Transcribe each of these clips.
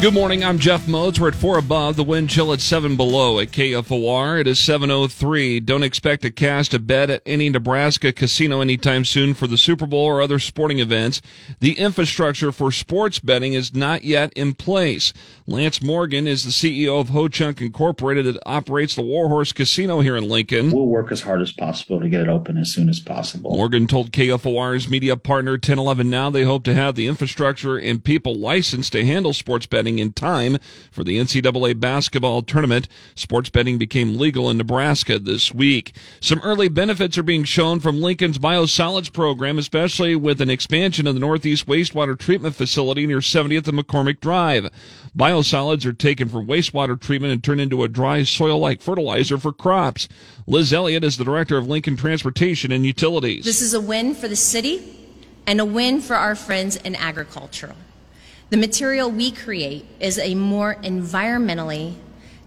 Good morning. I'm Jeff Modes. We're at four above. The wind chill at seven below at KFOR. It is 7:03. Don't expect to cast a bet at any Nebraska casino anytime soon for the Super Bowl or other sporting events. The infrastructure for sports betting is not yet in place. Lance Morgan is the CEO of Ho Chunk Incorporated that operates the Warhorse Casino here in Lincoln. We'll work as hard as possible to get it open as soon as possible. Morgan told KFOR's media partner 1011 Now they hope to have the infrastructure and people licensed to handle sports betting in time for the NCAA basketball tournament. Sports betting became legal in Nebraska this week. Some early benefits are being shown from Lincoln's biosolids program, especially with an expansion of the Northeast wastewater treatment facility near 70th and McCormick Drive. Biosolids are taken from wastewater treatment and turned into a dry soil-like fertilizer for crops. Liz Elliott is the director of Lincoln Transportation and Utilities. This is a win for the city and a win for our friends in agriculture. The material we create is a more environmentally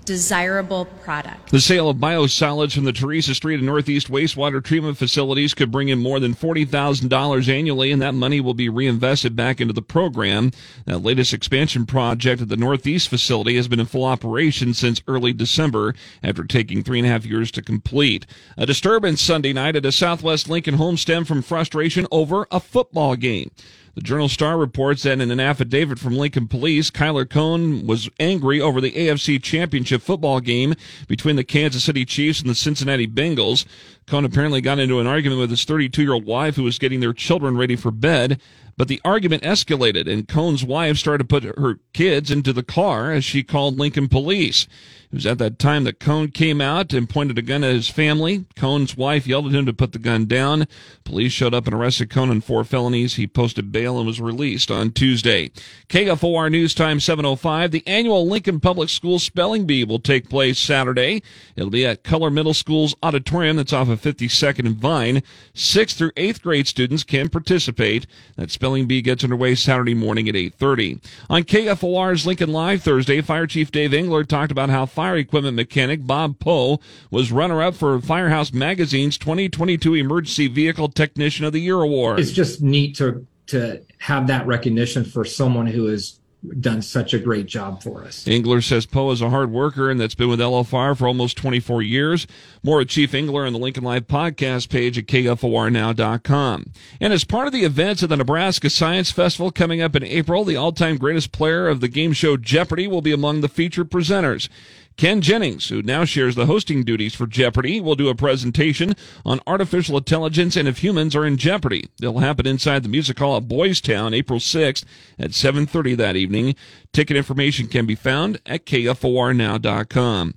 desirable product. The sale of biosolids from the Theresa Street and Northeast wastewater treatment facilities could bring in more than $40,000 annually, and that money will be reinvested back into the program. That latest expansion project at the Northeast facility has been in full operation since early December after taking three and a half years to complete. A disturbance Sunday night at a Southwest Lincoln home stemmed from frustration over a football game. The Journal Star reports that in an affidavit from Lincoln Police, Kyler Cohn was angry over the AFC Championship football game between the Kansas City Chiefs and the Cincinnati Bengals. Cohn apparently got into an argument with his 32 year old wife who was getting their children ready for bed. But the argument escalated, and Cohn's wife started to put her kids into the car as she called Lincoln police. It was at that time that Cohn came out and pointed a gun at his family. Cohn's wife yelled at him to put the gun down. Police showed up and arrested Cohn on four felonies. He posted bail and was released on Tuesday. KFOR News Time 705. The annual Lincoln Public Schools Spelling Bee will take place Saturday. It'll be at Culler Middle School's auditorium that's off of 52nd and Vine. Sixth through eighth grade students can participate. That spelling bee gets underway Saturday morning at 8.30. On KFOR's Lincoln Live Thursday, Fire Chief Dave Engler talked about how fire equipment mechanic Bob Poe was runner-up for Firehouse Magazine's 2022 Emergency Vehicle Technician of the Year award. It's just neat to to have that recognition for someone who has done such a great job for us. Engler says Poe is a hard worker and that's been with LFR for almost 24 years. More with Chief Engler on the Lincoln Live podcast page at KFORnow.com. And as part of the events of the Nebraska Science Festival coming up in April, the all-time greatest player of the game show Jeopardy will be among the featured presenters. Ken Jennings, who now shares the hosting duties for Jeopardy, will do a presentation on artificial intelligence and if humans are in jeopardy. It'll happen inside the music hall at Boys Town April 6th at 7:30 that evening. Ticket information can be found at kfornow.com.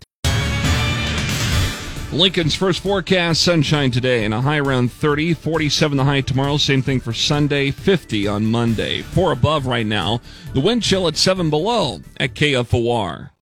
Lincoln's first forecast sunshine today and a high around 30, 47 the high tomorrow. Same thing for Sunday, 50 on Monday. Four above right now. The wind chill at seven below at KFOR.